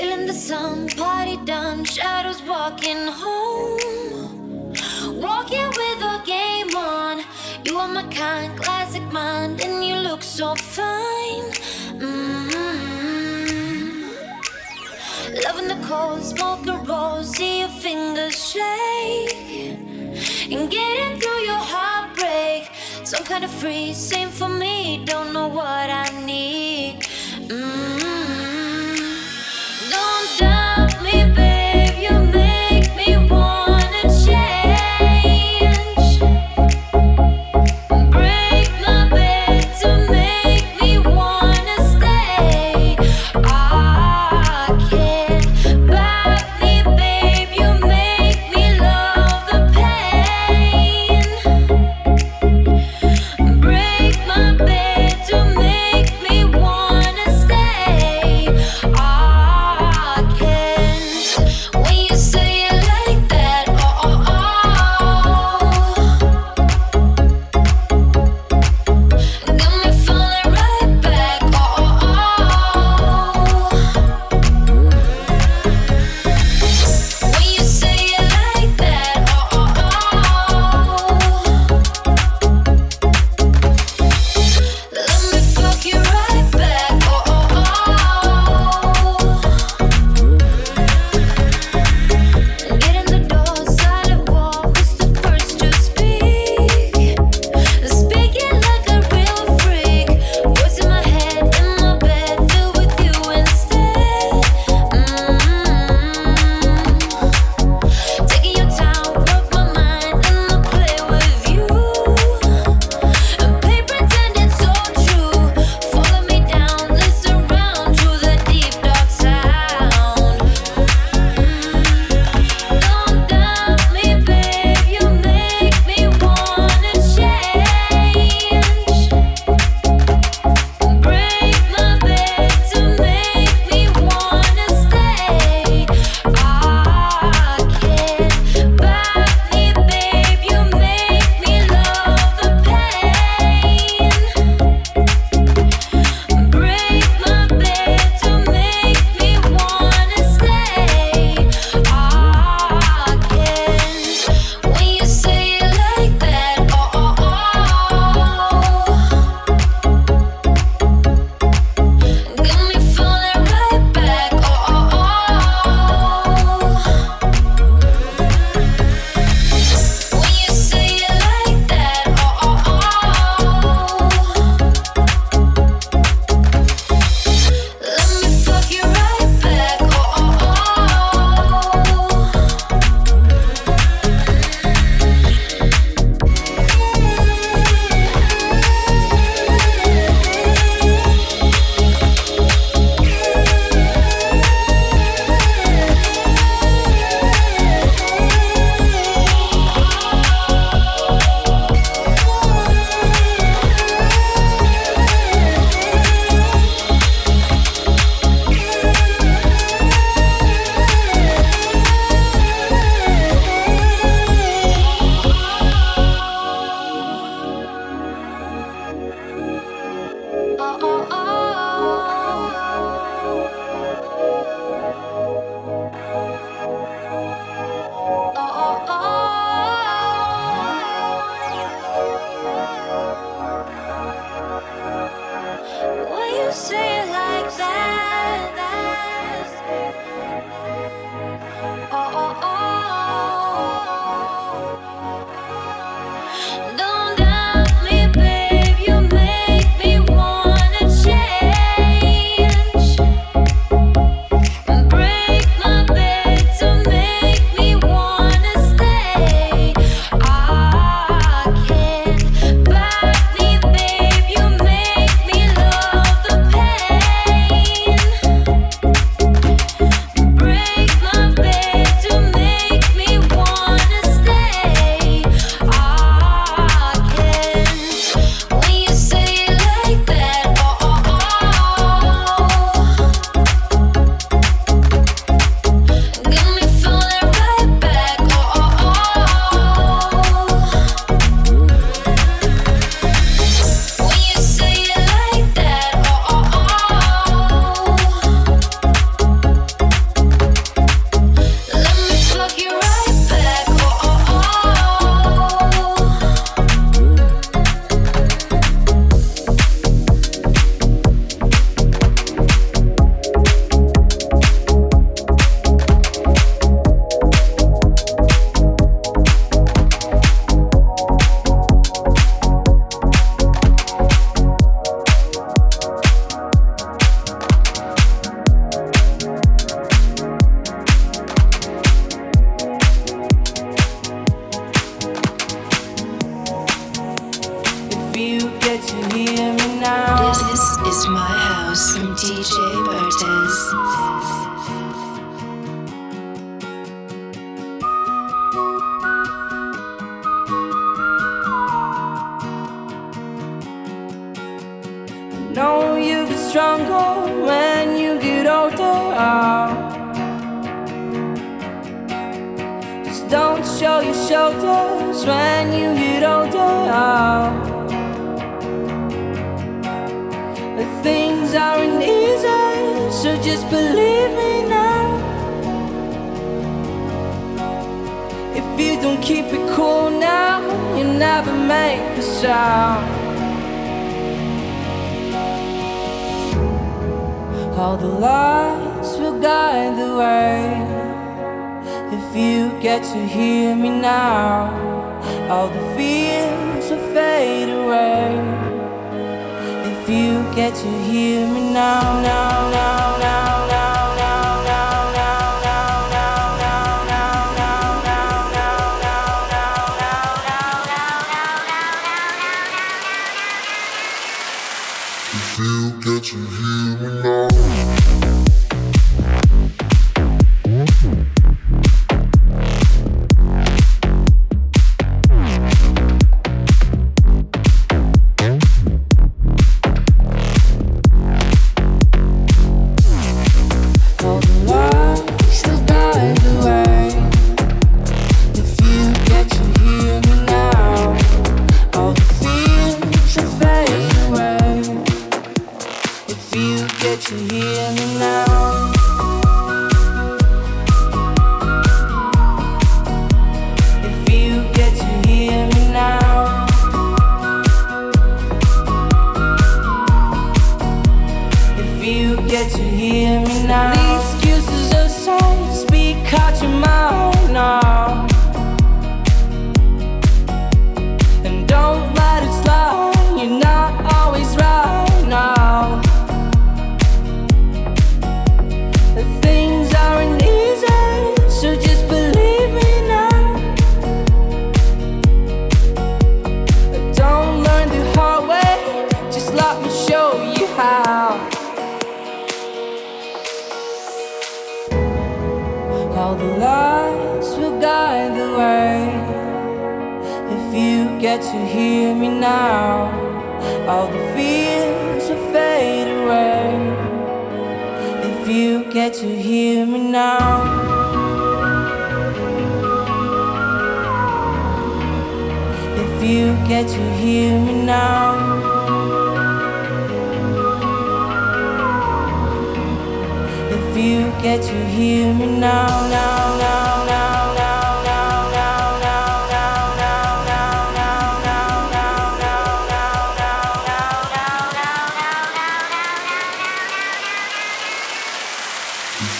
Feeling the sun, party done, shadows walking home. Walking with a game on. You are my kind, classic mind, and you look so fine. Mm-hmm. Loving the cold, smoke and roll, see your fingers shake. And getting through your heartbreak. Some kind of free, same for me, don't know what I need. Mm-hmm.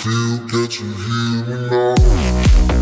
feel, get you here now.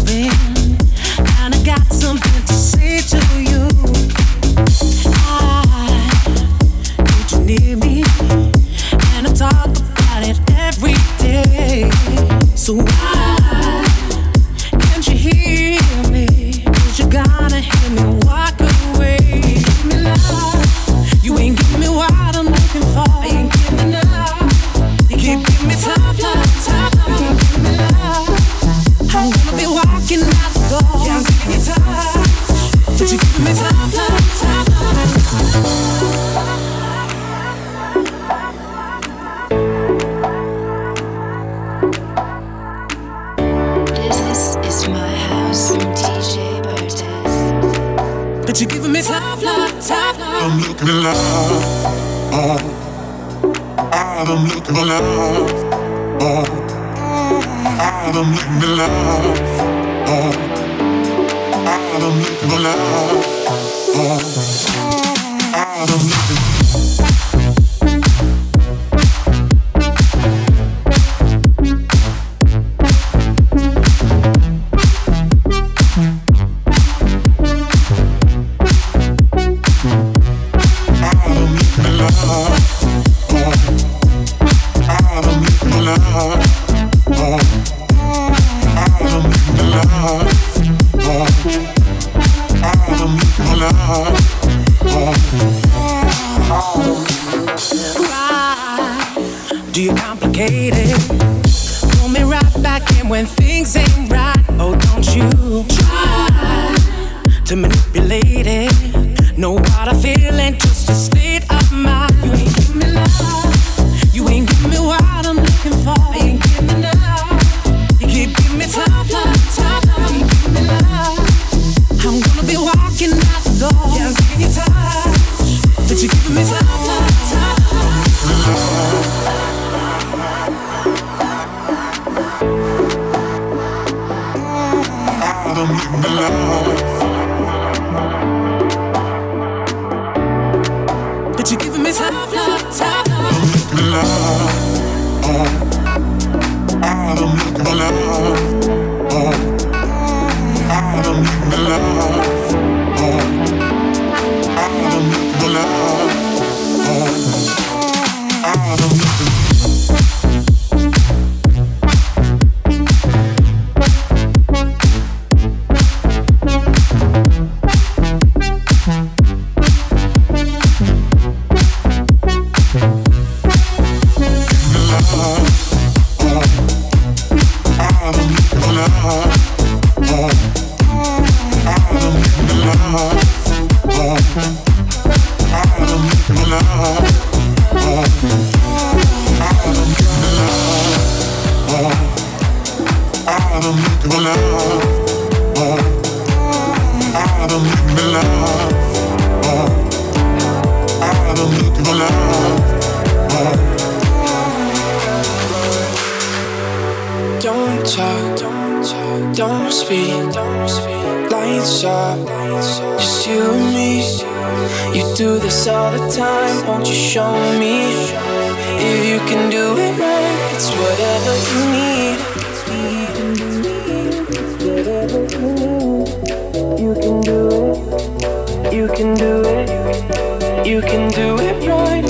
and I got something to say. you try to manipulate it. Know what I feel and just a state of mind. You ain't give me love. inside, just you and me. You do this all the time, won't you show me? If you can do it right, it's. Whatever you need, you can do it. You can do it. You can do it right.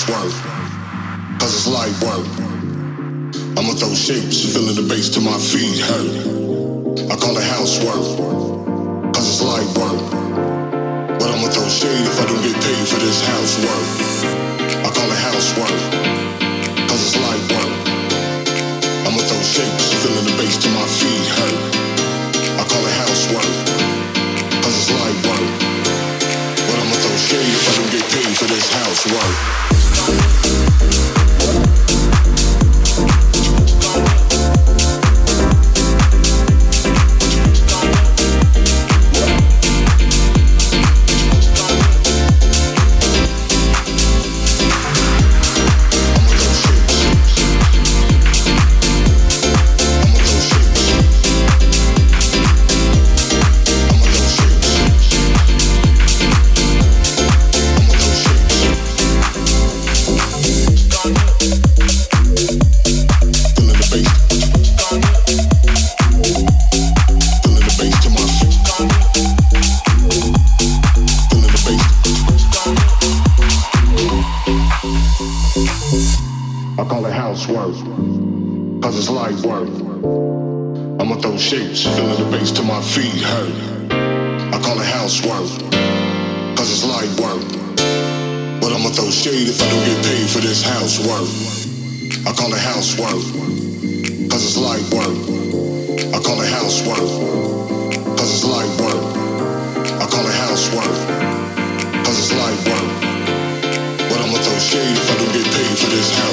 it's work. Cause it's light work. I'ma throw shapes, filling the bass to my feet hurt. I call it housework. Cause it's light work. But I'ma throw shade if I don't get paid for this housework. I call it housework. Cause it's light work. I'ma throw shapes, filling the bass to my feet hurt. I call it housework. Cause it's light work. But I'ma throw shade if I don't get paid for this housework. Thank you.